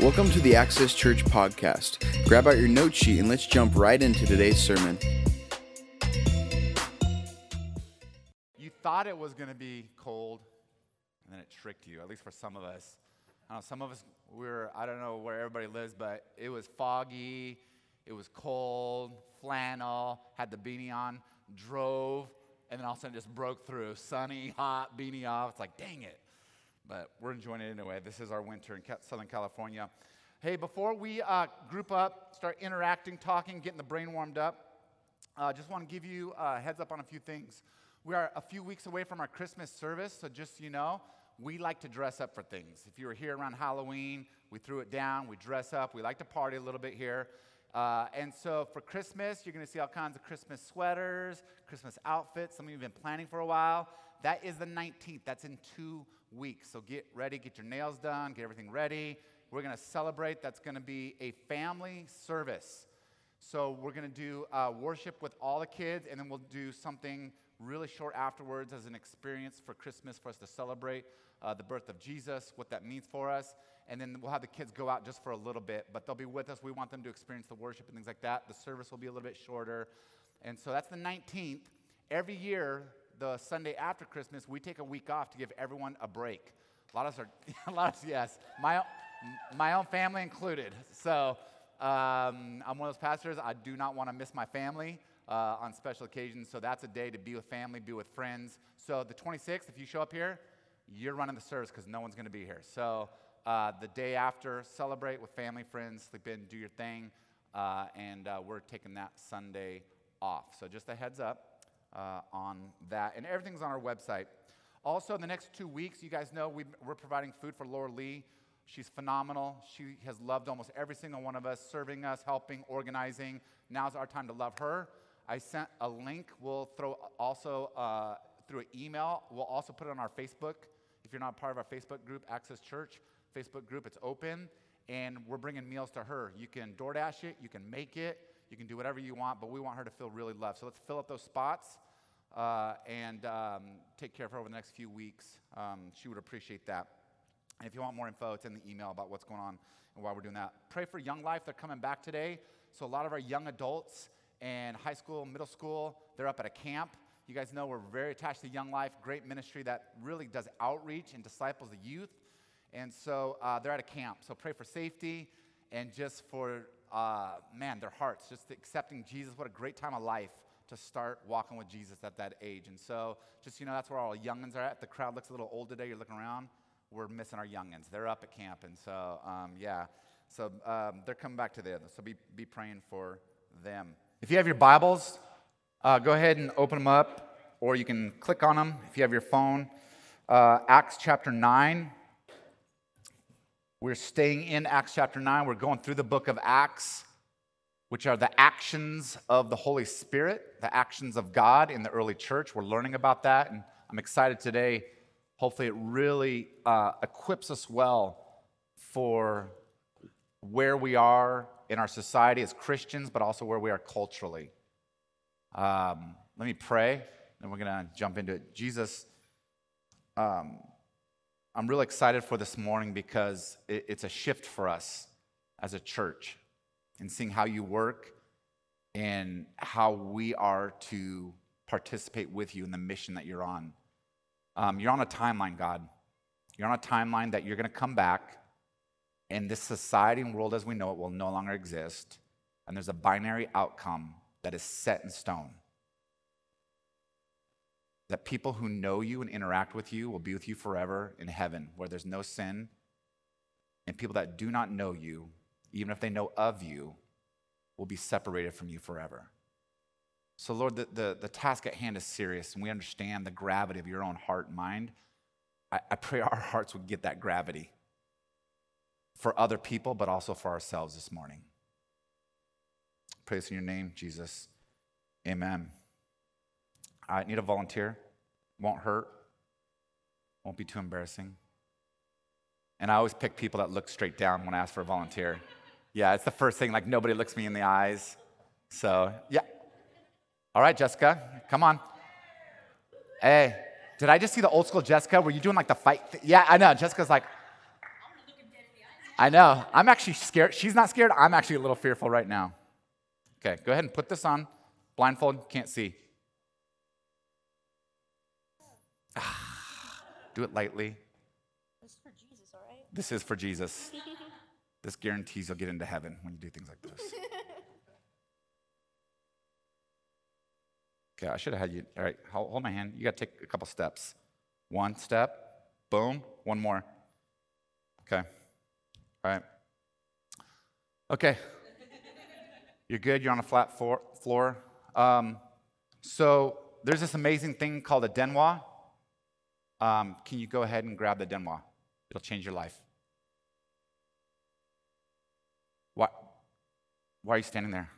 Welcome to the Access Church podcast. Grab out your note sheet and let's jump right into today's sermon. You thought it was going to be cold, and then it tricked you, at least for some of us. Know, some of us, we are I don't know where everybody lives, but it was foggy, it was cold, flannel, had the beanie on, drove, and then all of a sudden it just broke through. Sunny, hot, beanie off. It's like, dang it but we're enjoying it anyway. This is our winter in Southern California. Hey, before we uh, group up, start interacting, talking, getting the brain warmed up, I uh, just want to give you a heads up on a few things. We are a few weeks away from our Christmas service, so just so you know, we like to dress up for things. If you were here around Halloween, we threw it down, we dress up, we like to party a little bit here. Uh, and so for Christmas, you're going to see all kinds of Christmas sweaters, Christmas outfits. Some of you have been planning for a while. That is the 19th. That's in two weeks. So get ready, get your nails done, get everything ready. We're going to celebrate. That's going to be a family service. So we're going to do uh, worship with all the kids, and then we'll do something really short afterwards as an experience for Christmas for us to celebrate uh, the birth of Jesus, what that means for us. And then we'll have the kids go out just for a little bit, but they'll be with us. We want them to experience the worship and things like that. The service will be a little bit shorter. And so that's the 19th. Every year, the Sunday after Christmas, we take a week off to give everyone a break. A lot of us are, a lot of us, yes, my, my own family included. So um, I'm one of those pastors. I do not want to miss my family uh, on special occasions. So that's a day to be with family, be with friends. So the 26th, if you show up here, you're running the service because no one's going to be here. So uh, the day after, celebrate with family, friends, sleep in, do your thing. Uh, and uh, we're taking that Sunday off. So just a heads up uh, on that. And everything's on our website. Also, in the next two weeks, you guys know we, are providing food for Laura Lee. She's phenomenal. She has loved almost every single one of us, serving us, helping, organizing. Now's our time to love her. I sent a link. We'll throw also uh, through an email. We'll also put it on our Facebook. If you're not part of our Facebook group, Access Church Facebook group, it's open. And we're bringing meals to her. You can DoorDash it, you can make it, you can do whatever you want, but we want her to feel really loved. So let's fill up those spots uh, and um, take care of her over the next few weeks. Um, she would appreciate that. And if you want more info, it's in the email about what's going on and why we're doing that. Pray for Young Life. They're coming back today. So a lot of our young adults and high school, middle school, they're up at a camp. You guys know we're very attached to Young Life, great ministry that really does outreach and disciples the youth. And so uh, they're at a camp. So pray for safety and just for uh, man, their hearts, just accepting Jesus. What a great time of life to start walking with Jesus at that age. And so, just you know, that's where all the youngins are at. The crowd looks a little old today. You're looking around. We're missing our youngins. They're up at camp, and so um, yeah. So um, they're coming back to the end. So be be praying for them. If you have your Bibles, uh, go ahead and open them up, or you can click on them if you have your phone. Uh, Acts chapter nine. We're staying in Acts chapter 9. We're going through the book of Acts, which are the actions of the Holy Spirit, the actions of God in the early church. We're learning about that, and I'm excited today. Hopefully, it really uh, equips us well for where we are in our society as Christians, but also where we are culturally. Um, let me pray, and we're going to jump into it. Jesus, um, I'm really excited for this morning because it's a shift for us as a church in seeing how you work and how we are to participate with you in the mission that you're on. Um, you're on a timeline, God. You're on a timeline that you're going to come back, and this society and world as we know it will no longer exist, and there's a binary outcome that is set in stone that people who know you and interact with you will be with you forever in heaven, where there's no sin. And people that do not know you, even if they know of you, will be separated from you forever. So, Lord, the, the, the task at hand is serious, and we understand the gravity of your own heart and mind. I, I pray our hearts would get that gravity for other people, but also for ourselves this morning. Praise in your name, Jesus. Amen. I need a volunteer. Won't hurt. Won't be too embarrassing. And I always pick people that look straight down when I ask for a volunteer. Yeah, it's the first thing, like nobody looks me in the eyes. So, yeah. All right, Jessica, come on. Hey, Did I just see the old school Jessica? Were you doing like the fight? Th- yeah, I know. Jessica's like, I know. I'm actually scared. She's not scared. I'm actually a little fearful right now. Okay, go ahead and put this on. Blindfold, can't see. Ah, do it lightly. This is for Jesus, all right? This is for Jesus. This guarantees you'll get into heaven when you do things like this. Okay, I should have had you. All right, hold, hold my hand. You got to take a couple steps. One step, boom, one more. Okay. All right. Okay. You're good. You're on a flat floor. floor. Um, so there's this amazing thing called a denwa. Um, can you go ahead and grab the denwa? It'll change your life. Why, why are you standing there?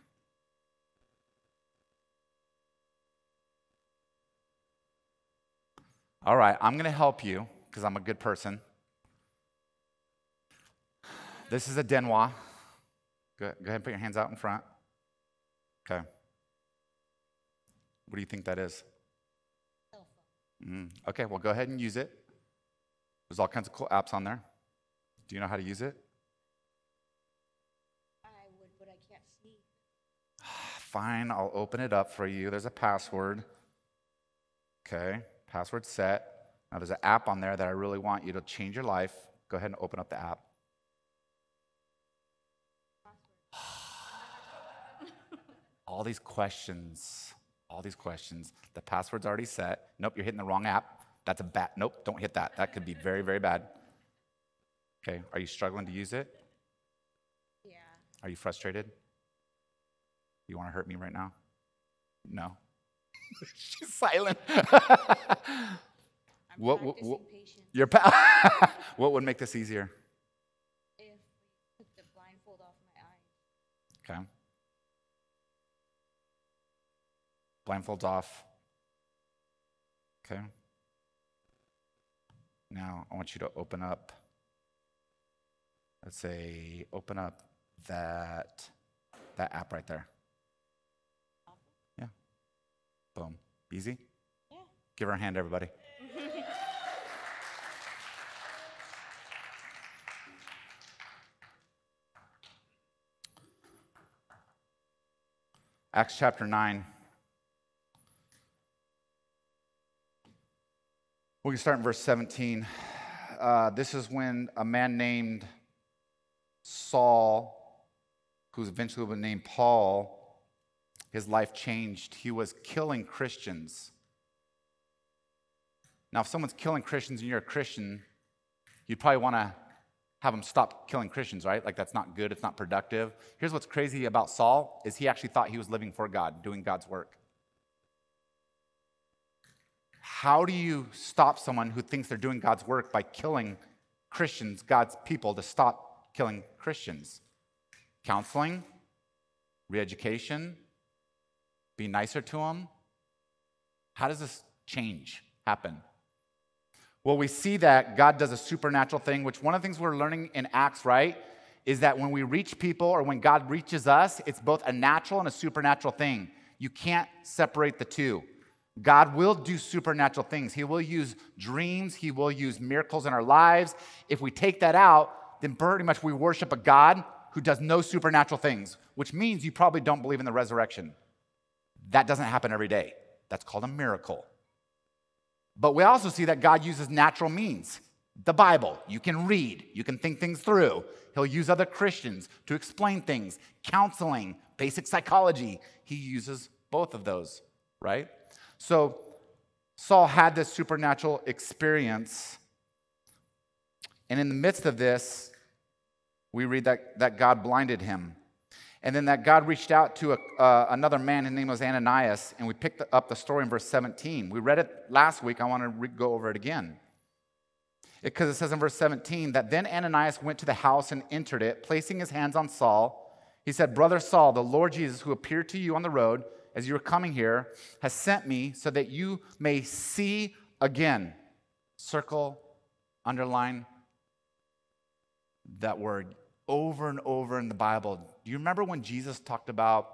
All right, I'm going to help you because I'm a good person. This is a denwa. Go, go ahead and put your hands out in front. Okay. What do you think that is? Mm, okay, well, go ahead and use it. There's all kinds of cool apps on there. Do you know how to use it? I would, but I can't see. Fine, I'll open it up for you. There's a password. Okay, password set. Now, there's an app on there that I really want you to change your life. Go ahead and open up the app. All these questions, all these questions. The password's already set. Nope, you're hitting the wrong app. That's a bad. Nope, don't hit that. That could be very, very bad. Okay, are you struggling to use it? Yeah. Are you frustrated? You want to hurt me right now? No. She's silent. I'm What- what- what- Your pa- what would make this easier? If the blindfold off my eyes. Okay. Blindfolds off. Okay. Now I want you to open up. Let's say open up that that app right there. Yeah. Boom. Easy. Yeah. Give her a hand, everybody. Acts chapter 9. We can start in verse 17. Uh, this is when a man named Saul, who's eventually been named Paul, his life changed. He was killing Christians. Now, if someone's killing Christians and you're a Christian, you'd probably want to have them stop killing Christians, right? Like that's not good, it's not productive. Here's what's crazy about Saul is he actually thought he was living for God, doing God's work. How do you stop someone who thinks they're doing God's work by killing Christians, God's people, to stop killing Christians? Counseling, re-education, be nicer to them. How does this change happen? Well, we see that God does a supernatural thing, which one of the things we're learning in Acts, right, is that when we reach people or when God reaches us, it's both a natural and a supernatural thing. You can't separate the two. God will do supernatural things. He will use dreams, He will use miracles in our lives. If we take that out, then pretty much we worship a God who does no supernatural things, which means you probably don't believe in the resurrection. That doesn't happen every day. That's called a miracle. But we also see that God uses natural means. The Bible, you can read, you can think things through. He'll use other Christians to explain things, counseling, basic psychology. He uses both of those, right? So Saul had this supernatural experience. And in the midst of this, we read that, that God blinded him. And then that God reached out to a, uh, another man, his name was Ananias, and we picked up the story in verse 17. We read it last week. I want to re- go over it again. Because it, it says in verse 17 that then Ananias went to the house and entered it, placing his hands on Saul. He said, Brother Saul, the Lord Jesus, who appeared to you on the road as you were coming here, has sent me so that you may see again. Circle, underline that word over and over in the Bible. Do you remember when Jesus talked about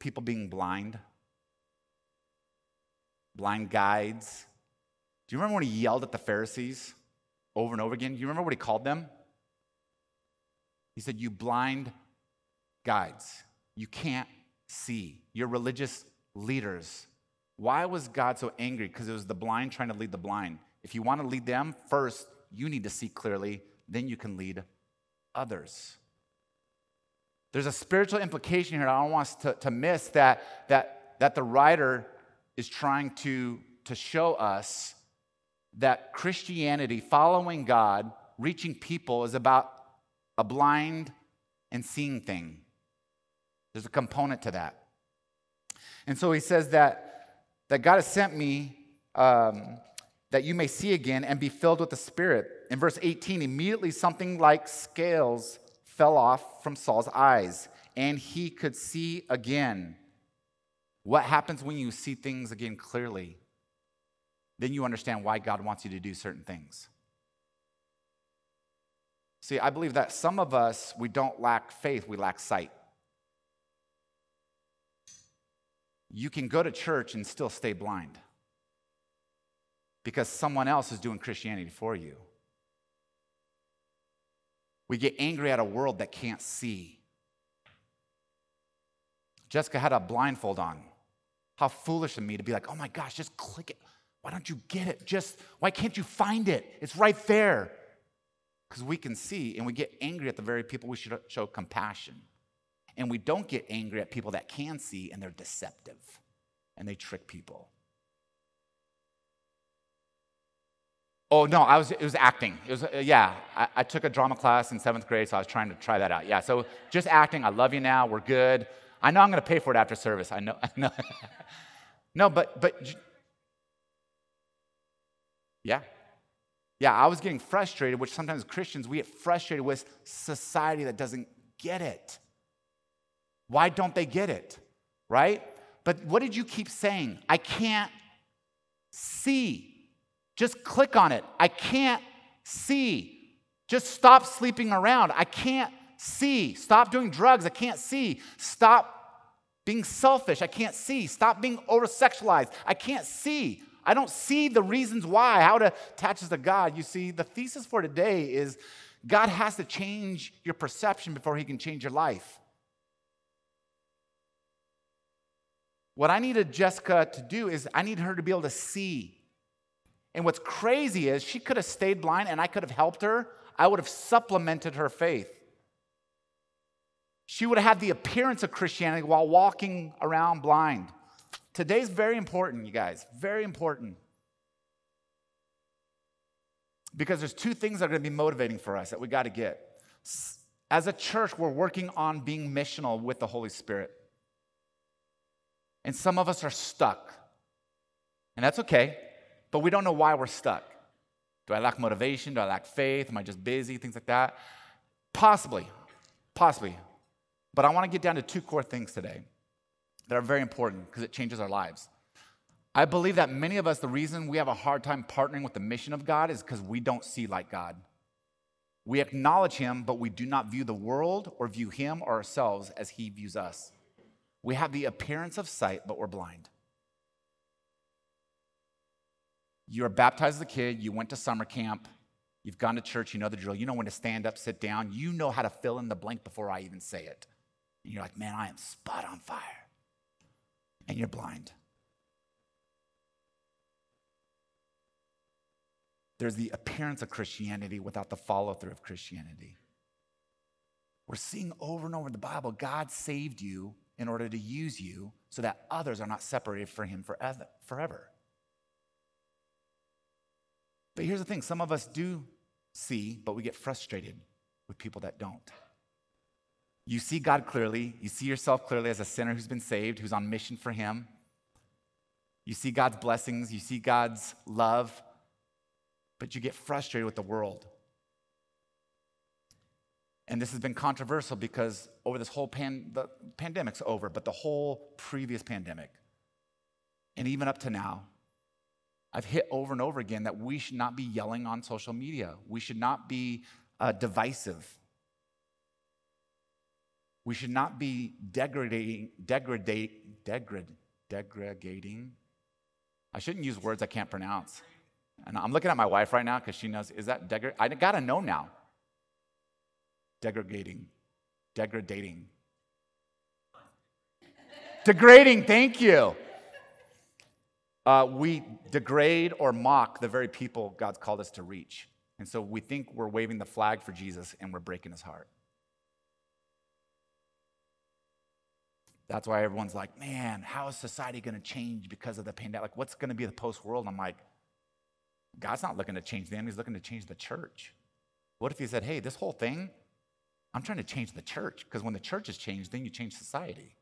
people being blind? blind guides. Do you remember when he yelled at the Pharisees over and over again? Do you remember what he called them? He said, You blind guides, you can't see. You're religious leaders. Why was God so angry? Because it was the blind trying to lead the blind. If you want to lead them, first, you need to see clearly, then you can lead others. There's a spiritual implication here I don't want us to, to miss that, that, that the writer is trying to, to show us that Christianity, following God, reaching people, is about a blind and seeing thing. There's a component to that. And so he says that, that God has sent me um, that you may see again and be filled with the Spirit. In verse 18, immediately something like scales fell off from Saul's eyes, and he could see again. What happens when you see things again clearly? Then you understand why God wants you to do certain things. See, I believe that some of us, we don't lack faith, we lack sight. You can go to church and still stay blind because someone else is doing Christianity for you. We get angry at a world that can't see. Jessica had a blindfold on. How foolish of me to be like, oh my gosh, just click it. Why don't you get it? Just, why can't you find it? It's right there. Because we can see and we get angry at the very people we should show compassion. And we don't get angry at people that can see and they're deceptive and they trick people. Oh no, I was it was acting. It was uh, yeah. I, I, took a drama class in seventh grade, so I was trying to try that out. Yeah, so just acting. I love you now. We're good. I know I'm going to pay for it after service. I know. I know. no, but but yeah, yeah. I was getting frustrated, which sometimes Christians we get frustrated with society that doesn't get it. Why don't they get it? Right? But what did you keep saying? I can't see. Just click on it. I can't see. Just stop sleeping around. I can't see. Stop doing drugs. I can't see. Stop being selfish. I can't see. Stop being over sexualized. I can't see. I don't see the reasons why, how it attaches to God. You see, the thesis for today is God has to change your perception before he can change your life. What I needed Jessica to do is I need her to be able to see and what's crazy is she could have stayed blind and I could have helped her. I would have supplemented her faith. She would have had the appearance of Christianity while walking around blind. Today's very important, you guys, very important. Because there's two things that are going to be motivating for us that we got to get. As a church, we're working on being missional with the Holy Spirit. And some of us are stuck. And that's okay but we don't know why we're stuck. Do I lack motivation? Do I lack faith? Am I just busy? Things like that. Possibly, possibly. But I want to get down to two core things today that are very important because it changes our lives. I believe that many of us, the reason we have a hard time partnering with the mission of God is because we don't see like God. We acknowledge Him, but we do not view the world or view Him or ourselves as He views us. We have the appearance of sight, but we're blind. You're baptized as a kid, you went to summer camp, you've gone to church, you know the drill. You know when to stand up, sit down. You know how to fill in the blank before I even say it. And you're like, man, I am spot on fire. And you're blind. There's the appearance of Christianity without the follow through of Christianity. We're seeing over and over in the Bible God saved you in order to use you so that others are not separated from Him forever. But here's the thing some of us do see, but we get frustrated with people that don't. You see God clearly. You see yourself clearly as a sinner who's been saved, who's on mission for Him. You see God's blessings. You see God's love. But you get frustrated with the world. And this has been controversial because over this whole pan, the pandemic's over, but the whole previous pandemic, and even up to now, I've hit over and over again that we should not be yelling on social media. We should not be uh, divisive. We should not be degrading, degradate, degrad, degrading. I shouldn't use words I can't pronounce. And I'm looking at my wife right now because she knows, is that degrad? I gotta know now. Degrading. Degrading. Degrading, thank you. Uh, we degrade or mock the very people God's called us to reach. And so we think we're waving the flag for Jesus and we're breaking his heart. That's why everyone's like, man, how is society going to change because of the pandemic? Like, what's going to be the post world? I'm like, God's not looking to change them, He's looking to change the church. What if He said, hey, this whole thing, I'm trying to change the church? Because when the church is changed, then you change society.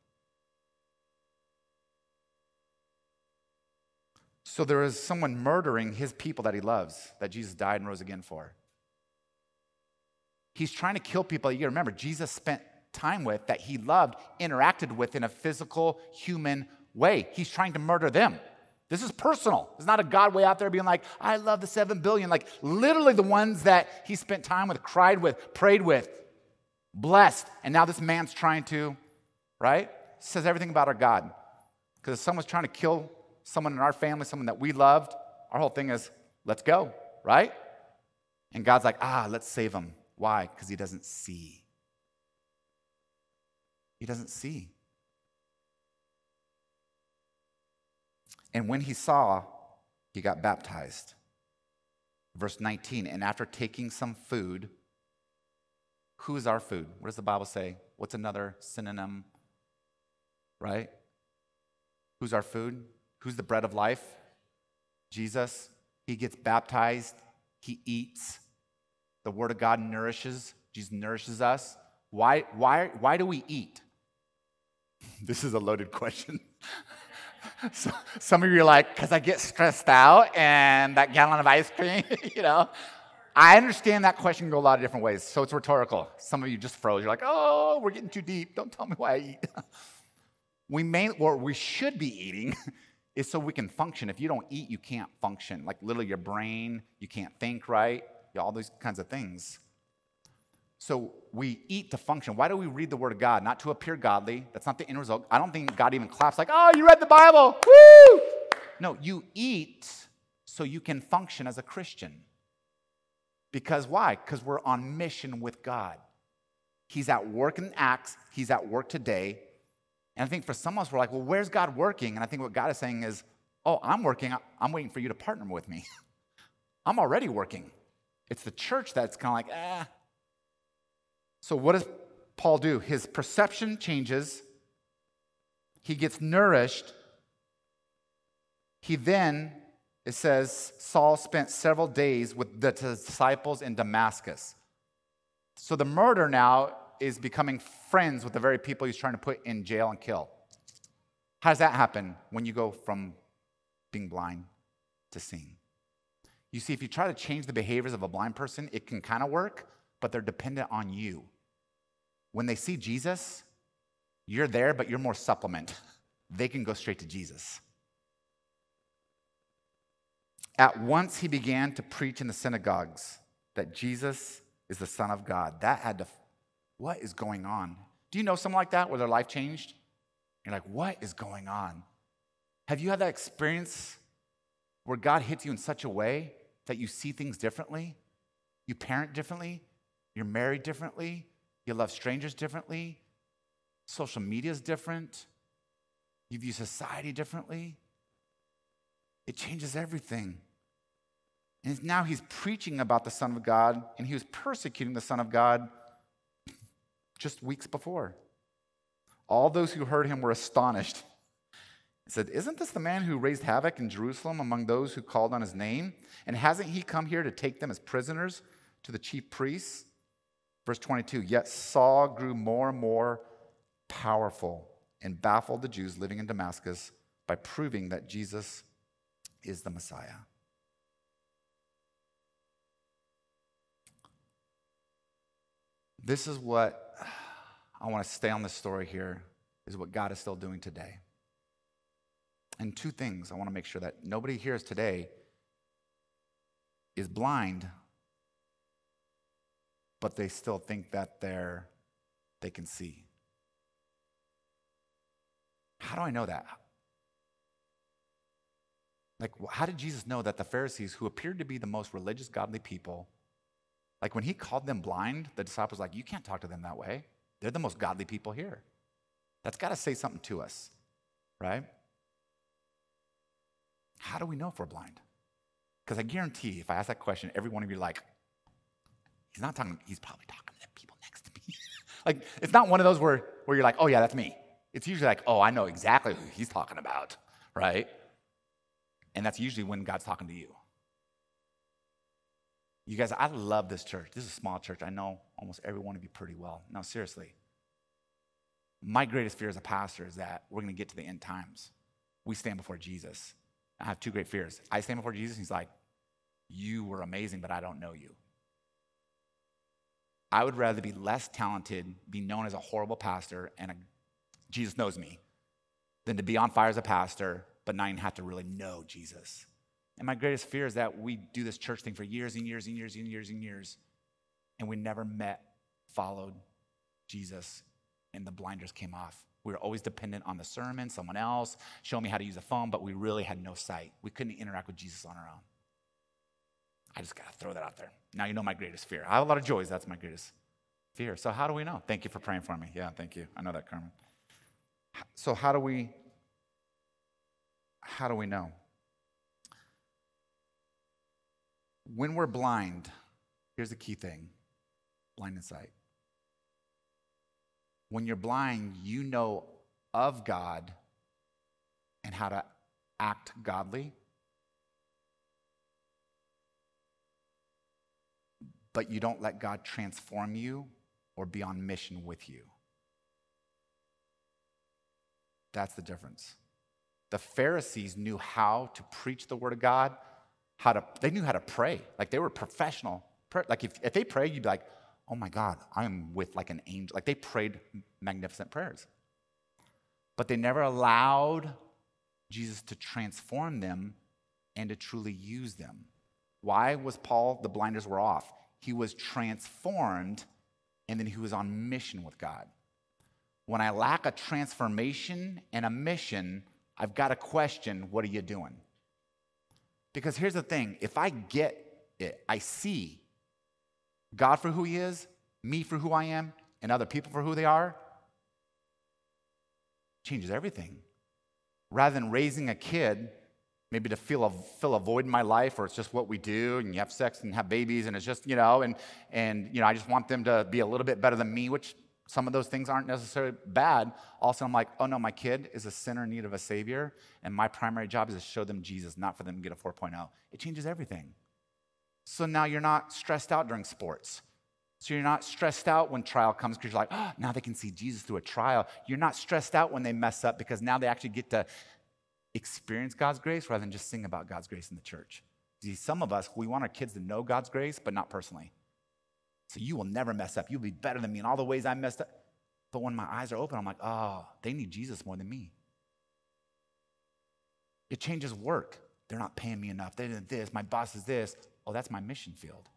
So there is someone murdering his people that he loves, that Jesus died and rose again for. He's trying to kill people. You remember, Jesus spent time with, that he loved, interacted with in a physical, human way. He's trying to murder them. This is personal. It's not a God way out there being like, I love the seven billion. Like, literally, the ones that he spent time with, cried with, prayed with, blessed. And now this man's trying to, right? Says everything about our God. Because if someone's trying to kill someone in our family, someone that we loved, our whole thing is, let's go, right? And God's like, ah, let's save him. Why? Because he doesn't see. He doesn't see. And when he saw, he got baptized. Verse 19, and after taking some food, who is our food? What does the Bible say? What's another synonym? Right? Who's our food? Who's the bread of life? Jesus. He gets baptized, he eats. The Word of God nourishes, Jesus nourishes us. Why, why, why do we eat? This is a loaded question. so, some of you are like, because I get stressed out and that gallon of ice cream, you know. I understand that question can go a lot of different ways, so it's rhetorical. Some of you just froze. You're like, oh, we're getting too deep. Don't tell me why I eat. we may, or we should be eating is so we can function. If you don't eat, you can't function. Like literally your brain, you can't think right, all these kinds of things. So we eat to function. Why do we read the Word of God? Not to appear godly. That's not the end result. I don't think God even claps like, oh, you read the Bible. Woo! No, you eat so you can function as a Christian. Because why? Because we're on mission with God. He's at work in Acts, He's at work today. And I think for some of us, we're like, well, where's God working? And I think what God is saying is, oh, I'm working. I'm waiting for you to partner with me. I'm already working. It's the church that's kind of like, ah. So what does Paul do? His perception changes. He gets nourished. He then, it says, Saul spent several days with the disciples in Damascus. So the murder now is becoming friends with the very people he's trying to put in jail and kill. How does that happen when you go from being blind to seeing? You see, if you try to change the behaviors of a blind person, it can kind of work, but they're dependent on you. When they see Jesus, you're there, but you're more supplement. They can go straight to Jesus. At once he began to preach in the synagogues that Jesus is the Son of God. That had to what is going on? Do you know someone like that where their life changed? You're like, what is going on? Have you had that experience where God hits you in such a way that you see things differently? You parent differently? You're married differently? You love strangers differently? Social media is different? You view society differently? It changes everything. And now he's preaching about the Son of God, and he was persecuting the Son of God just weeks before. All those who heard him were astonished. He said, Isn't this the man who raised havoc in Jerusalem among those who called on his name? And hasn't he come here to take them as prisoners to the chief priests? Verse 22 Yet Saul grew more and more powerful and baffled the Jews living in Damascus by proving that Jesus is the Messiah. This is what I want to stay on this story here, is what God is still doing today. And two things I want to make sure that nobody here today is blind, but they still think that they're they can see. How do I know that? Like, how did Jesus know that the Pharisees, who appeared to be the most religious, godly people, like when he called them blind, the disciples like, you can't talk to them that way. They're the most godly people here. That's got to say something to us, right? How do we know if we're blind? Because I guarantee if I ask that question, every one of you are like, he's not talking, he's probably talking to the people next to me. like, it's not one of those where, where you're like, oh, yeah, that's me. It's usually like, oh, I know exactly who he's talking about, right? And that's usually when God's talking to you. You guys, I love this church. This is a small church. I know almost every one of you pretty well. No, seriously. My greatest fear as a pastor is that we're going to get to the end times. We stand before Jesus. I have two great fears. I stand before Jesus, and he's like, You were amazing, but I don't know you. I would rather be less talented, be known as a horrible pastor, and a, Jesus knows me, than to be on fire as a pastor, but not even have to really know Jesus. And my greatest fear is that we do this church thing for years and years and years and years and years, and we never met, followed Jesus, and the blinders came off. We were always dependent on the sermon, someone else, show me how to use a phone, but we really had no sight. We couldn't interact with Jesus on our own. I just got to throw that out there. Now you know my greatest fear. I have a lot of joys. That's my greatest fear. So, how do we know? Thank you for praying for me. Yeah, thank you. I know that, Carmen. So, how do we how do we know? When we're blind, here's the key thing blind in sight. When you're blind, you know of God and how to act godly. But you don't let God transform you or be on mission with you. That's the difference. The Pharisees knew how to preach the word of God, how to they knew how to pray. Like they were professional. Like if, if they prayed, you'd be like, oh my God, I am with like an angel. Like they prayed magnificent prayers. But they never allowed Jesus to transform them and to truly use them. Why was Paul, the blinders were off? He was transformed and then he was on mission with God. When I lack a transformation and a mission, I've got a question what are you doing? Because here's the thing if I get it, I see God for who He is, me for who I am, and other people for who they are, changes everything. Rather than raising a kid, maybe to fill a, fill a void in my life, or it's just what we do, and you have sex and have babies, and it's just, you know, and, and you know, I just want them to be a little bit better than me, which some of those things aren't necessarily bad. Also, I'm like, oh no, my kid is a sinner in need of a savior, and my primary job is to show them Jesus, not for them to get a 4.0. It changes everything. So now you're not stressed out during sports. So you're not stressed out when trial comes because you're like, oh, now they can see Jesus through a trial. You're not stressed out when they mess up because now they actually get to experience God's grace rather than just sing about God's grace in the church. See, some of us, we want our kids to know God's grace, but not personally. So you will never mess up. You'll be better than me in all the ways I messed up. But when my eyes are open, I'm like, oh, they need Jesus more than me. It changes work. They're not paying me enough. They did this. My boss is this. Oh, that's my mission field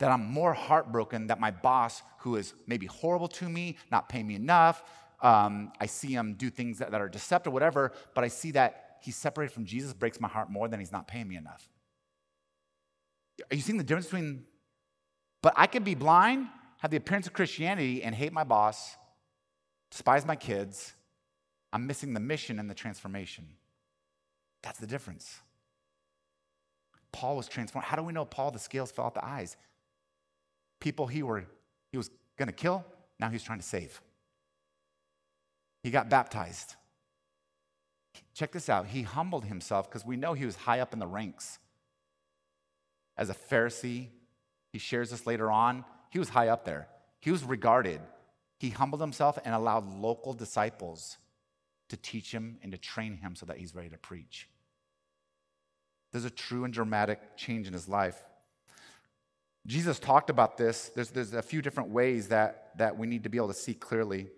that I'm more heartbroken that my boss, who is maybe horrible to me, not paying me enough, um, I see him do things that, that are deceptive, whatever, but I see that he's separated from Jesus breaks my heart more than he's not paying me enough. Are you seeing the difference between? But I could be blind, have the appearance of Christianity, and hate my boss, despise my kids. I'm missing the mission and the transformation. That's the difference. Paul was transformed. How do we know Paul, the scales fell out the eyes? people he, were, he was going to kill, now he's trying to save. He got baptized. Check this out. He humbled himself because we know he was high up in the ranks. As a Pharisee, he shares this later on. He was high up there, he was regarded. He humbled himself and allowed local disciples to teach him and to train him so that he's ready to preach. There's a true and dramatic change in his life. Jesus talked about this. There's, there's a few different ways that, that we need to be able to see clearly.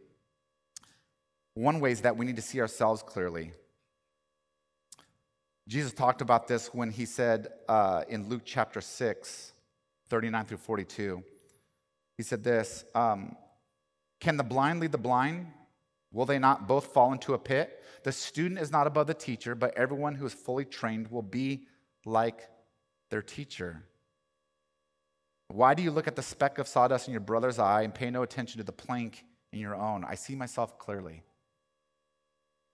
One way is that we need to see ourselves clearly. Jesus talked about this when he said uh, in Luke chapter 6, 39 through 42. He said this um, Can the blind lead the blind? Will they not both fall into a pit? The student is not above the teacher, but everyone who is fully trained will be like their teacher. Why do you look at the speck of sawdust in your brother's eye and pay no attention to the plank in your own? I see myself clearly.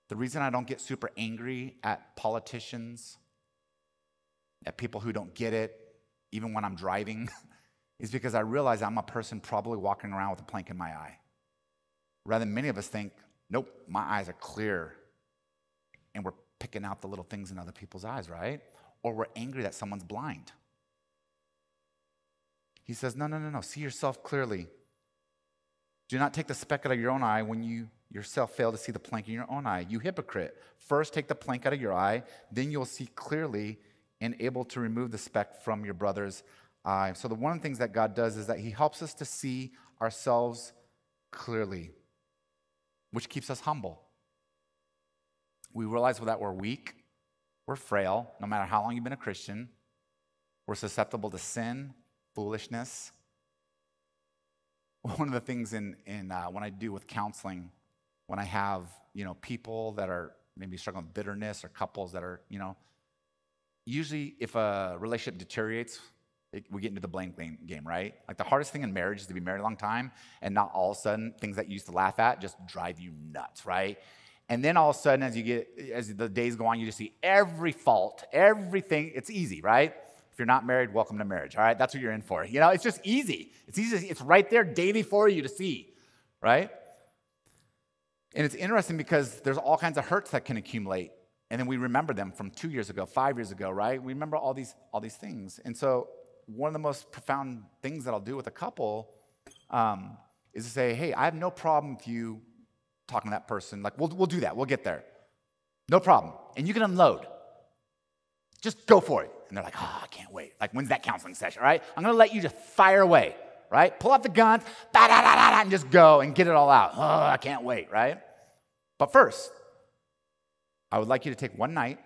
The reason I don't get super angry at politicians, at people who don't get it, even when I'm driving, is because I realize I'm a person probably walking around with a plank in my eye. Rather than many of us think, nope, my eyes are clear. And we're picking out the little things in other people's eyes, right? Or we're angry that someone's blind. He says, no, no, no, no, see yourself clearly. Do not take the speck out of your own eye when you yourself fail to see the plank in your own eye. You hypocrite. First take the plank out of your eye, then you'll see clearly and able to remove the speck from your brother's eye. So, the one of the things that God does is that He helps us to see ourselves clearly, which keeps us humble. We realize that we're weak, we're frail, no matter how long you've been a Christian. We're susceptible to sin, foolishness. One of the things in, in uh, when I do with counseling, when I have you know people that are maybe struggling with bitterness or couples that are you know usually if a relationship deteriorates, it, we get into the blame game, game, right? Like the hardest thing in marriage is to be married a long time and not all of a sudden things that you used to laugh at just drive you nuts, right? And then all of a sudden, as you get as the days go on, you just see every fault, everything. It's easy, right? If you're not married, welcome to marriage. All right, that's what you're in for. You know, it's just easy. It's easy. It's right there daily for you to see, right? And it's interesting because there's all kinds of hurts that can accumulate and then we remember them from two years ago, five years ago, right? We remember all these, all these things. And so, one of the most profound things that I'll do with a couple um, is to say, hey, I have no problem with you talking to that person. Like, we'll, we'll do that, we'll get there. No problem. And you can unload. Just go for it. And they're like, oh, I can't wait. Like, when's that counseling session, right? I'm gonna let you just fire away, right? Pull out the guns, and just go and get it all out. Oh, I can't wait, right? But first, I would like you to take one night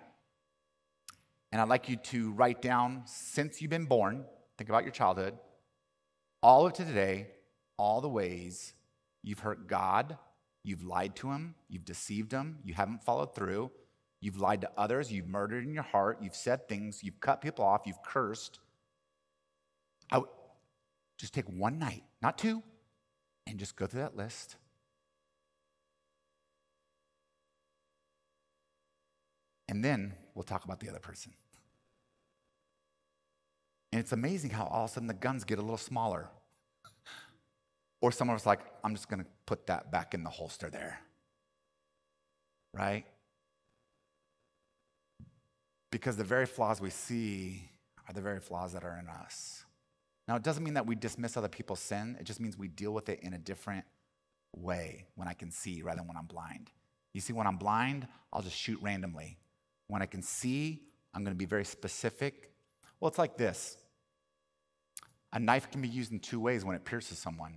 and I'd like you to write down since you've been born, think about your childhood, all of today, all the ways you've hurt God, you've lied to Him, you've deceived Him, you haven't followed through, you've lied to others, you've murdered in your heart, you've said things, you've cut people off, you've cursed. I would just take one night, not two, and just go through that list And then we'll talk about the other person. And it's amazing how all of a sudden the guns get a little smaller. Or some of us like, I'm just to put that back in the holster there. Right? Because the very flaws we see are the very flaws that are in us. Now, it doesn't mean that we dismiss other people's sin, it just means we deal with it in a different way when I can see rather than when I'm blind. You see, when I'm blind, I'll just shoot randomly. When I can see, I'm going to be very specific. Well, it's like this a knife can be used in two ways when it pierces someone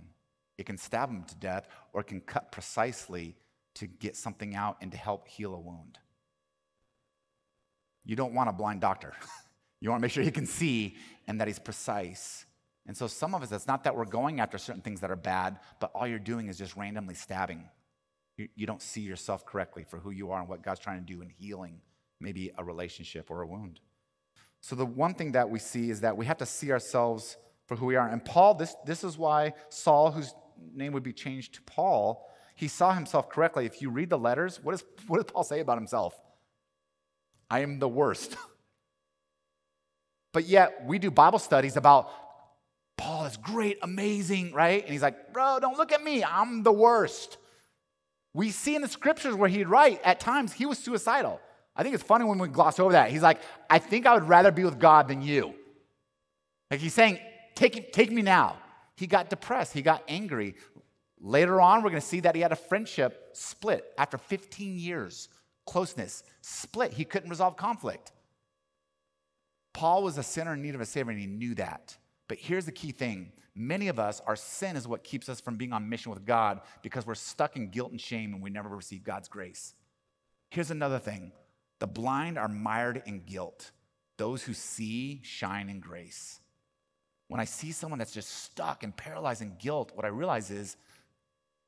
it can stab them to death, or it can cut precisely to get something out and to help heal a wound. You don't want a blind doctor. you want to make sure he can see and that he's precise. And so, some of us, it's not that we're going after certain things that are bad, but all you're doing is just randomly stabbing. You, you don't see yourself correctly for who you are and what God's trying to do in healing maybe a relationship or a wound. So, the one thing that we see is that we have to see ourselves for who we are. And Paul, this, this is why Saul, whose name would be changed to Paul, he saw himself correctly. If you read the letters, what, is, what does Paul say about himself? I am the worst. but yet, we do Bible studies about Paul is great, amazing, right? And he's like, bro, don't look at me. I'm the worst. We see in the scriptures where he'd write, at times, he was suicidal. I think it's funny when we gloss over that. He's like, I think I would rather be with God than you. Like he's saying, take, take me now. He got depressed, he got angry. Later on, we're going to see that he had a friendship split after 15 years. Closeness split. He couldn't resolve conflict. Paul was a sinner in need of a savior, and he knew that. But here's the key thing many of us, our sin is what keeps us from being on mission with God because we're stuck in guilt and shame and we never receive God's grace. Here's another thing the blind are mired in guilt. Those who see shine in grace. When I see someone that's just stuck and paralyzed in guilt, what I realize is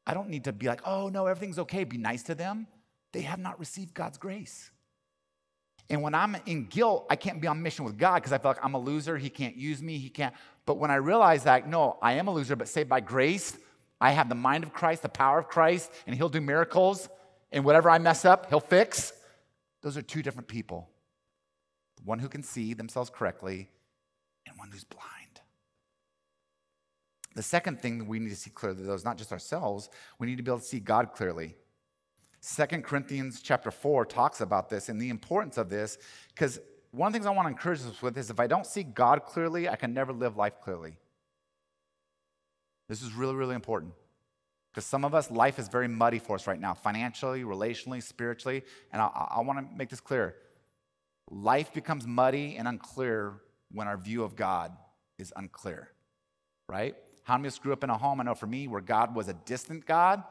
I don't need to be like, oh no, everything's okay, be nice to them. They have not received God's grace. And when I'm in guilt, I can't be on mission with God because I feel like I'm a loser. He can't use me. He can't. But when I realize that, no, I am a loser, but saved by grace, I have the mind of Christ, the power of Christ, and He'll do miracles. And whatever I mess up, He'll fix. Those are two different people one who can see themselves correctly and one who's blind. The second thing that we need to see clearly, though, is not just ourselves, we need to be able to see God clearly. Second Corinthians chapter 4 talks about this and the importance of this because one of the things I want to encourage us with is if I don't see God clearly, I can never live life clearly. This is really, really important. Because some of us, life is very muddy for us right now, financially, relationally, spiritually. And I, I want to make this clear. Life becomes muddy and unclear when our view of God is unclear, right? How many of us grew up in a home, I know for me, where God was a distant God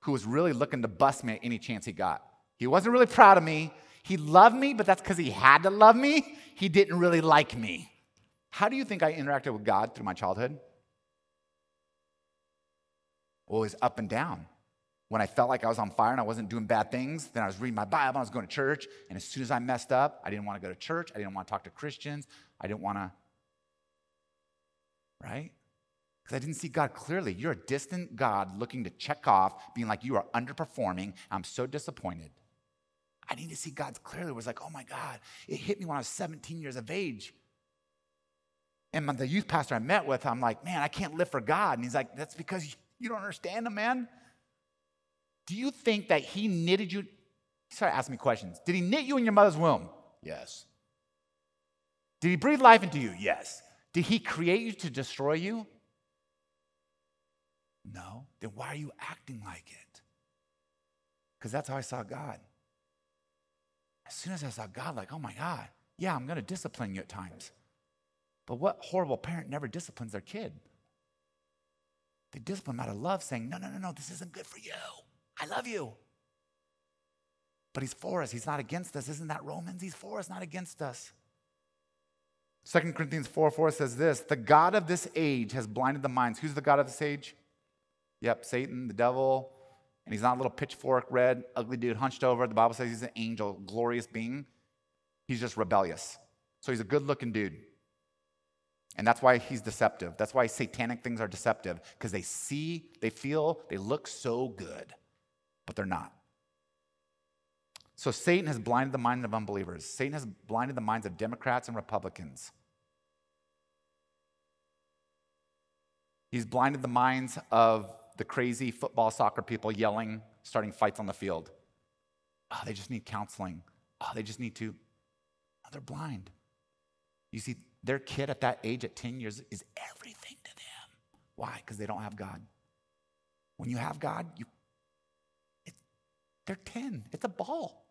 who was really looking to bust me at any chance he got. He wasn't really proud of me. He loved me, but that's because he had to love me. He didn't really like me. How do you think I interacted with God through my childhood? Always up and down. When I felt like I was on fire and I wasn't doing bad things, then I was reading my Bible, I was going to church, and as soon as I messed up, I didn't want to go to church, I didn't want to talk to Christians, I didn't want to, right? because I didn't see God clearly. You're a distant God looking to check off, being like, you are underperforming. I'm so disappointed. I need to see God clearly. It was like, oh my God, it hit me when I was 17 years of age. And the youth pastor I met with, I'm like, man, I can't live for God. And he's like, that's because you don't understand him, man. Do you think that he knitted you? He started asking me questions. Did he knit you in your mother's womb? Yes. Did he breathe life into you? Yes. Did he create you to destroy you? No. Then why are you acting like it? Because that's how I saw God. As soon as I saw God, like, oh my God, yeah, I'm going to discipline you at times. But what horrible parent never disciplines their kid? They discipline out of love, saying, no, no, no, no, this isn't good for you. I love you. But he's for us. He's not against us. Isn't that Romans? He's for us, not against us. 2 Corinthians 4 4 says this The God of this age has blinded the minds. Who's the God of this age? Yep, Satan, the devil, and he's not a little pitchfork, red, ugly dude hunched over. The Bible says he's an angel, glorious being. He's just rebellious. So he's a good looking dude. And that's why he's deceptive. That's why satanic things are deceptive, because they see, they feel, they look so good, but they're not. So Satan has blinded the minds of unbelievers. Satan has blinded the minds of Democrats and Republicans. He's blinded the minds of the crazy football, soccer people yelling, starting fights on the field. Oh, they just need counseling. Oh, they just need to. Oh, they're blind. You see, their kid at that age, at 10 years, is everything to them. Why? Because they don't have God. When you have God, you, it, they're 10. It's a ball.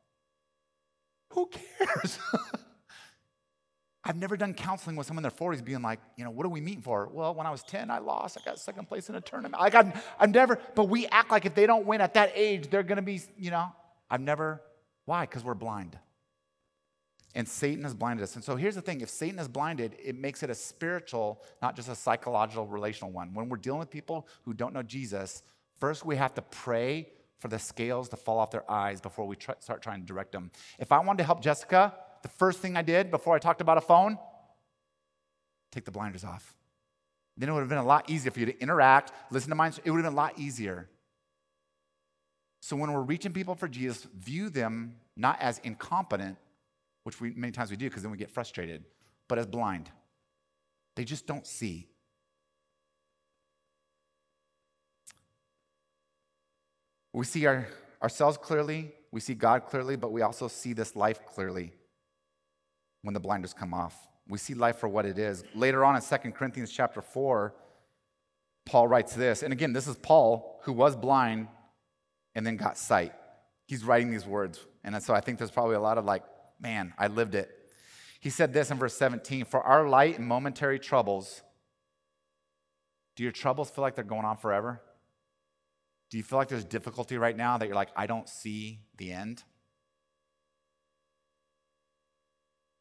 Who cares? I've never done counseling with someone in their 40s being like, you know, what are we meeting for? Well, when I was 10, I lost. I got second place in a tournament. Like, I've, I've never, but we act like if they don't win at that age, they're going to be, you know, I've never, why? Because we're blind. And Satan has blinded us. And so here's the thing if Satan is blinded, it makes it a spiritual, not just a psychological, relational one. When we're dealing with people who don't know Jesus, first we have to pray for the scales to fall off their eyes before we try, start trying to direct them. If I wanted to help Jessica, the first thing I did before I talked about a phone, take the blinders off. Then it would have been a lot easier for you to interact, listen to mine. It would have been a lot easier. So when we're reaching people for Jesus, view them not as incompetent, which we many times we do because then we get frustrated, but as blind. They just don't see. We see our, ourselves clearly, we see God clearly, but we also see this life clearly when the blinders come off. We see life for what it is. Later on in 2 Corinthians chapter 4, Paul writes this. And again, this is Paul who was blind and then got sight. He's writing these words. And so I think there's probably a lot of like, man, I lived it. He said this in verse 17 For our light and momentary troubles, do your troubles feel like they're going on forever? Do you feel like there's difficulty right now that you're like, I don't see the end?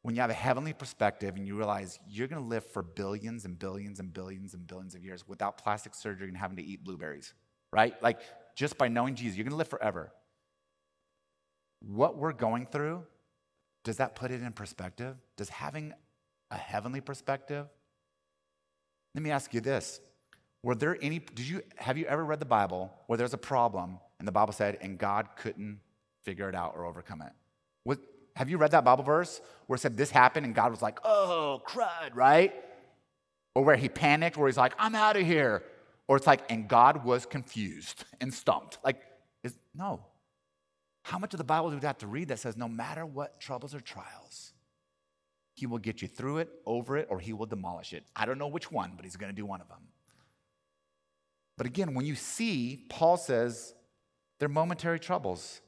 when you have a heavenly perspective and you realize you're going to live for billions and billions and billions and billions of years without plastic surgery and having to eat blueberries. right? Like just by knowing Jesus, you're going to live forever. What we're going through, does that put it in perspective? Does having a heavenly perspective? Let me ask you this. Were there any, did you, have you ever read the Bible where there's a problem and the Bible said, and God couldn't figure it out or overcome it? What, have you read that Bible verse where it said this happened and God was like, oh, crud, right? Or where he panicked, where he's like, I'm out of here. Or it's like, and God was confused and stumped. Like, is, no. How much of the Bible do we have to read that says no matter what troubles or trials, he will get you through it, over it, or he will demolish it? I don't know which one, but he's going to do one of them. But again, when you see, Paul says, they're momentary troubles.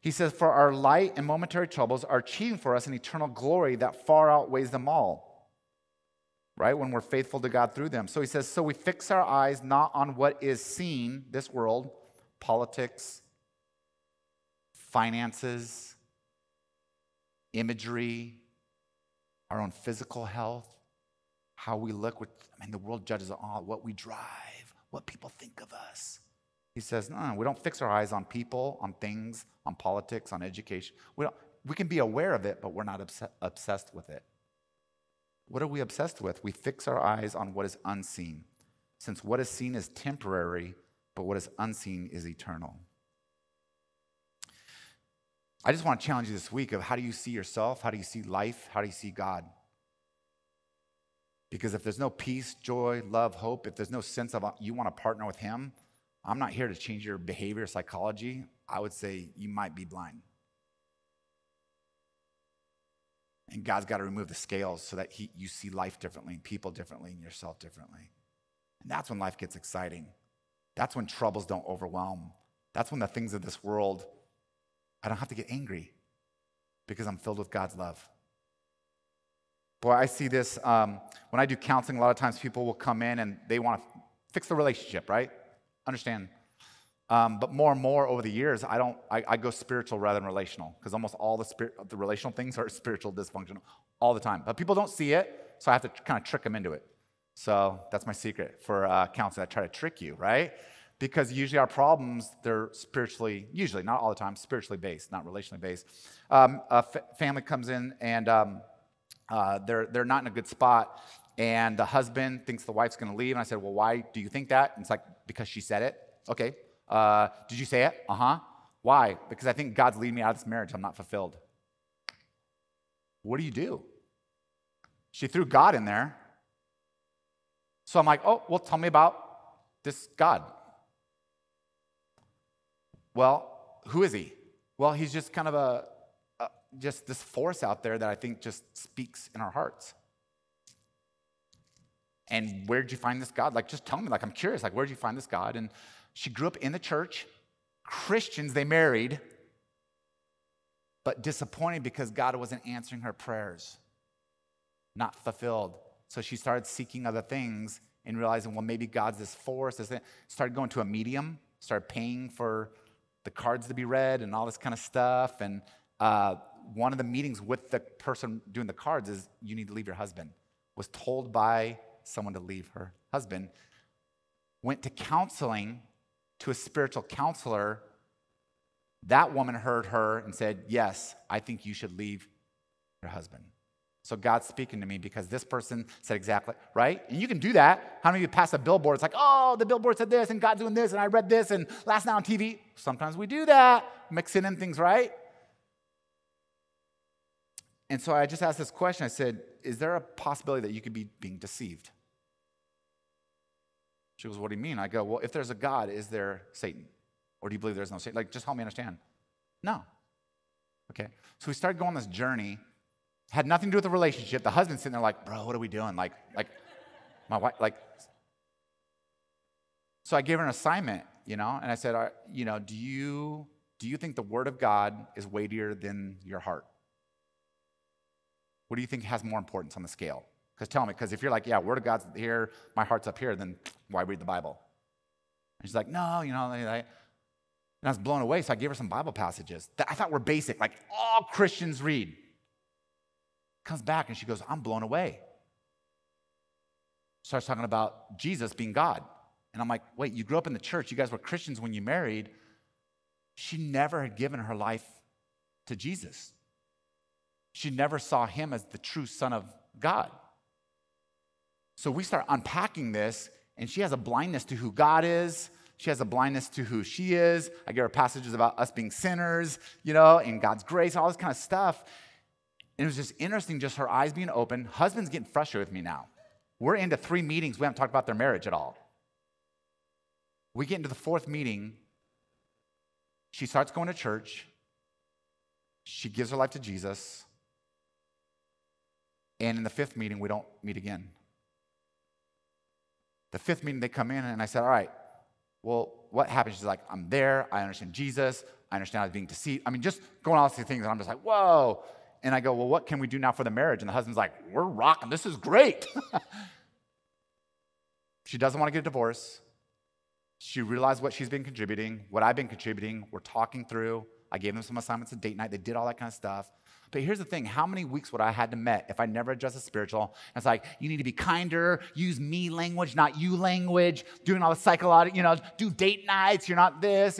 He says, For our light and momentary troubles are achieving for us an eternal glory that far outweighs them all. Right? When we're faithful to God through them. So he says, So we fix our eyes not on what is seen, this world, politics, finances, imagery, our own physical health, how we look. With, I mean, the world judges all what we drive, what people think of us. He says, no, we don't fix our eyes on people, on things, on politics, on education. We, don't, we can be aware of it, but we're not obs- obsessed with it. What are we obsessed with? We fix our eyes on what is unseen, since what is seen is temporary, but what is unseen is eternal. I just want to challenge you this week of how do you see yourself? How do you see life? How do you see God? Because if there's no peace, joy, love, hope, if there's no sense of uh, you want to partner with Him, I'm not here to change your behavior, psychology. I would say you might be blind. And God's got to remove the scales so that he, you see life differently, people differently, and yourself differently. And that's when life gets exciting. That's when troubles don't overwhelm. That's when the things of this world, I don't have to get angry because I'm filled with God's love. Boy, I see this um, when I do counseling. A lot of times people will come in and they want to fix the relationship, right? Understand. Um, but more and more over the years, I don't. I, I go spiritual rather than relational because almost all the spirit, the relational things are spiritual dysfunction all the time. But people don't see it, so I have to kind of trick them into it. So that's my secret for uh, counseling. I try to trick you, right? Because usually our problems they're spiritually, usually not all the time, spiritually based, not relationally based. Um, a f- family comes in and um, uh, they're they're not in a good spot, and the husband thinks the wife's going to leave. And I said, Well, why do you think that? And it's like, Because she said it. Okay. Uh, did you say it? Uh huh. Why? Because I think God's leading me out of this marriage. I'm not fulfilled. What do you do? She threw God in there. So I'm like, Oh, well, tell me about this God. Well, who is he? Well, he's just kind of a, a just this force out there that I think just speaks in our hearts. And where'd you find this God? Like, just tell me. Like, I'm curious. Like, where'd you find this God? And she grew up in the church. Christians, they married, but disappointed because God wasn't answering her prayers, not fulfilled. So she started seeking other things and realizing, well, maybe God's this force. This. Started going to a medium, started paying for the cards to be read and all this kind of stuff. And uh, one of the meetings with the person doing the cards is, you need to leave your husband. Was told by someone to leave her husband, went to counseling to a spiritual counselor. That woman heard her and said, Yes, I think you should leave your husband. So God's speaking to me because this person said exactly, right? And you can do that. How many of you pass a billboard? It's like, oh, the billboard said this, and God's doing this, and I read this, and last night on TV. Sometimes we do that, mixing in things, right? And so I just asked this question. I said, Is there a possibility that you could be being deceived? She goes, What do you mean? I go, Well, if there's a God, is there Satan? Or do you believe there's no Satan? Like, just help me understand. No. Okay. So we started going on this journey. Had nothing to do with the relationship. The husband's sitting there like, Bro, what are we doing? Like, like, my wife, like. So I gave her an assignment, you know, and I said, You know, do you, do you think the word of God is weightier than your heart? What do you think has more importance on the scale? Because tell me, because if you're like, yeah, word of God's here, my heart's up here, then why read the Bible? And she's like, no, you know, and I was blown away, so I gave her some Bible passages that I thought were basic, like all Christians read. Comes back and she goes, I'm blown away. Starts talking about Jesus being God. And I'm like, wait, you grew up in the church. You guys were Christians when you married. She never had given her life to Jesus. She never saw him as the true Son of God. So we start unpacking this, and she has a blindness to who God is. She has a blindness to who she is. I give her passages about us being sinners, you know, in God's grace, all this kind of stuff. It was just interesting, just her eyes being open. Husband's getting frustrated with me now. We're into three meetings. We haven't talked about their marriage at all. We get into the fourth meeting. She starts going to church. She gives her life to Jesus. And in the fifth meeting, we don't meet again. The fifth meeting, they come in, and I said, All right, well, what happens? She's like, I'm there. I understand Jesus. I understand I was being deceived. I mean, just going all these things. And I'm just like, Whoa. And I go, Well, what can we do now for the marriage? And the husband's like, We're rocking. This is great. she doesn't want to get a divorce. She realized what she's been contributing, what I've been contributing. We're talking through. I gave them some assignments at date night. They did all that kind of stuff. But here's the thing how many weeks would I had to met if I never addressed the spiritual? And it's like, you need to be kinder, use me language, not you language, doing all the psychological, you know, do date nights, you're not this.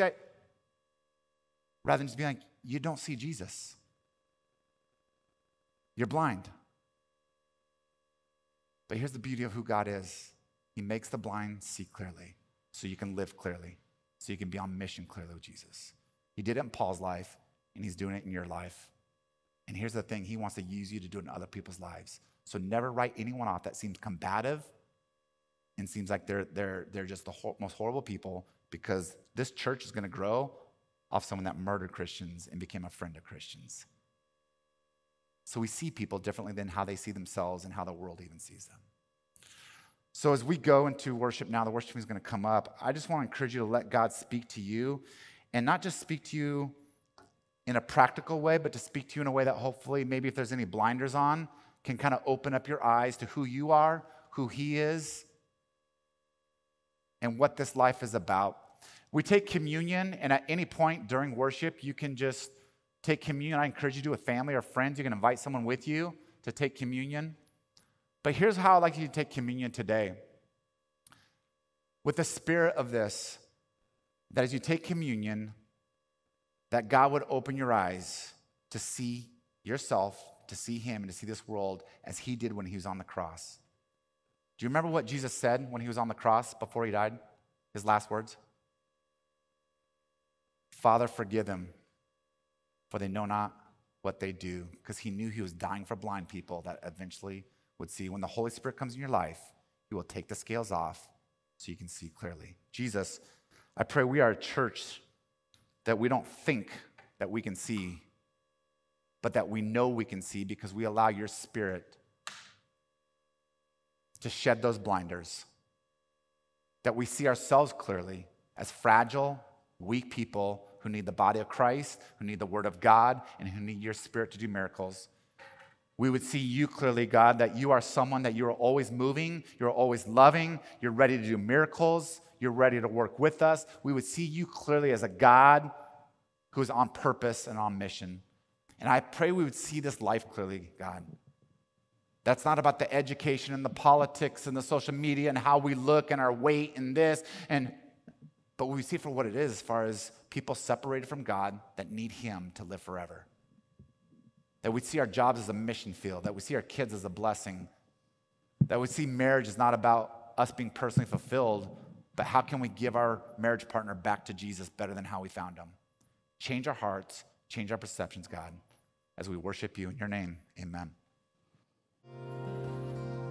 Rather than just being like, you don't see Jesus. You're blind. But here's the beauty of who God is He makes the blind see clearly so you can live clearly, so you can be on mission clearly with Jesus. He did it in Paul's life, and He's doing it in your life. And here's the thing He wants to use you to do it in other people's lives. So never write anyone off that seems combative and seems like they're, they're, they're just the most horrible people because this church is going to grow off someone that murdered Christians and became a friend of Christians. So we see people differently than how they see themselves and how the world even sees them. So as we go into worship now, the worship team is going to come up. I just want to encourage you to let God speak to you and not just speak to you in a practical way, but to speak to you in a way that hopefully, maybe if there's any blinders on, can kind of open up your eyes to who you are, who He is, and what this life is about. We take communion, and at any point during worship, you can just take communion. I encourage you to do with family or friends. You can invite someone with you to take communion. But here's how I'd like you to take communion today. With the spirit of this, that as you take communion, that God would open your eyes to see yourself, to see Him, and to see this world as He did when He was on the cross. Do you remember what Jesus said when He was on the cross before He died? His last words? Father, forgive them, for they know not what they do. Because He knew He was dying for blind people that eventually would see. When the Holy Spirit comes in your life, He will take the scales off so you can see clearly. Jesus, I pray we are a church that we don't think that we can see, but that we know we can see because we allow your spirit to shed those blinders. That we see ourselves clearly as fragile, weak people who need the body of Christ, who need the word of God, and who need your spirit to do miracles. We would see you clearly, God, that you are someone that you're always moving, you're always loving, you're ready to do miracles, you're ready to work with us. We would see you clearly as a God who is on purpose and on mission. And I pray we would see this life clearly, God. That's not about the education and the politics and the social media and how we look and our weight and this and but we see for what it is as far as people separated from God that need him to live forever. That we see our jobs as a mission field, that we see our kids as a blessing, that we see marriage is not about us being personally fulfilled, but how can we give our marriage partner back to Jesus better than how we found him? Change our hearts, change our perceptions, God, as we worship you in your name. Amen.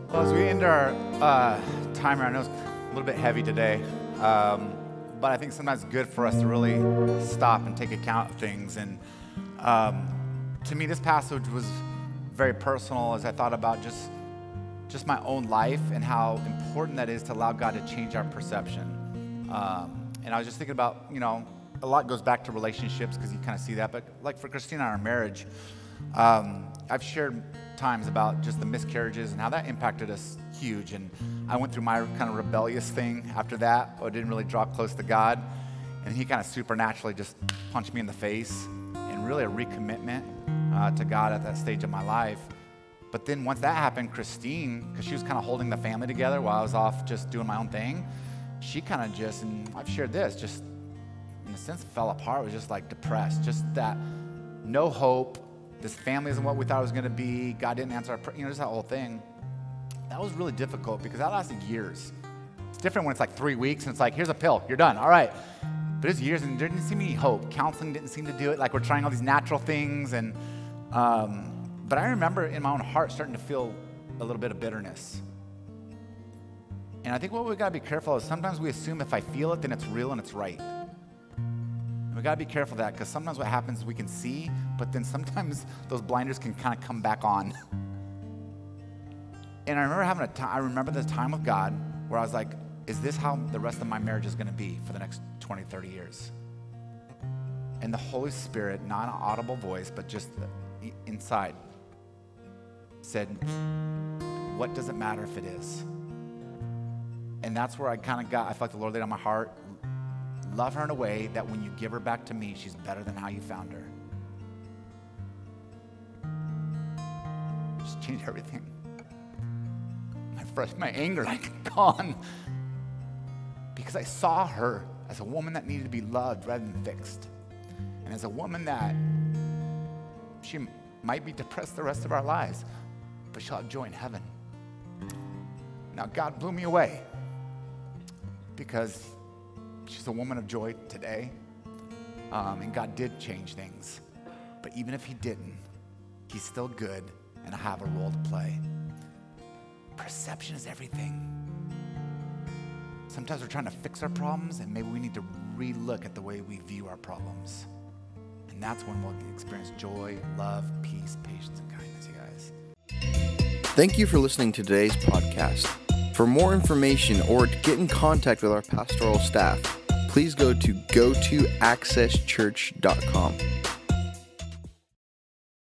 Well, as we end our uh, timer, I know it's a little bit heavy today, um, but I think sometimes it's good for us to really stop and take account of things. And um, to me, this passage was very personal as I thought about just just my own life and how important that is to allow God to change our perception. Um, and I was just thinking about, you know, a lot goes back to relationships because you kind of see that. But like for Christina our marriage, um, I've shared times about just the miscarriages and how that impacted us huge. And I went through my kind of rebellious thing after that. I didn't really draw close to God. And he kind of supernaturally just punched me in the face and really a recommitment uh, to God at that stage of my life. But then once that happened, Christine, because she was kind of holding the family together while I was off just doing my own thing, she kind of just, and I've shared this, just in a sense fell apart, was just like depressed, just that no hope. This family isn't what we thought it was going to be. God didn't answer our prayer, you know, just that whole thing. That was really difficult because that lasted years. It's different when it's like three weeks and it's like, here's a pill, you're done, all right. But it's years and there didn't seem any hope. Counseling didn't seem to do it. Like we're trying all these natural things. And, um, but I remember in my own heart starting to feel a little bit of bitterness. And I think what we gotta be careful is sometimes we assume if I feel it, then it's real and it's right. We gotta be careful of that because sometimes what happens is we can see, but then sometimes those blinders can kind of come back on. and I remember having a time, I remember the time with God where I was like, is this how the rest of my marriage is gonna be for the next 20, 30 years? And the Holy Spirit, not an audible voice, but just inside, said, What does it matter if it is? And that's where I kind of got, I felt the Lord laid on my heart. Love her in a way that when you give her back to me, she's better than how you found her. Just changed everything. My, fresh, my anger, like, gone. Because I saw her as a woman that needed to be loved rather than fixed. And as a woman that she might be depressed the rest of our lives, but she'll have joy in heaven. Now, God blew me away because she's a woman of joy today. Um, and God did change things. But even if He didn't, He's still good, and I have a role to play. Perception is everything. Sometimes we're trying to fix our problems, and maybe we need to relook at the way we view our problems. And that's when we'll experience joy, love, peace, patience, and kindness, you guys. Thank you for listening to today's podcast. For more information or to get in contact with our pastoral staff, please go to go to accesschurch.com.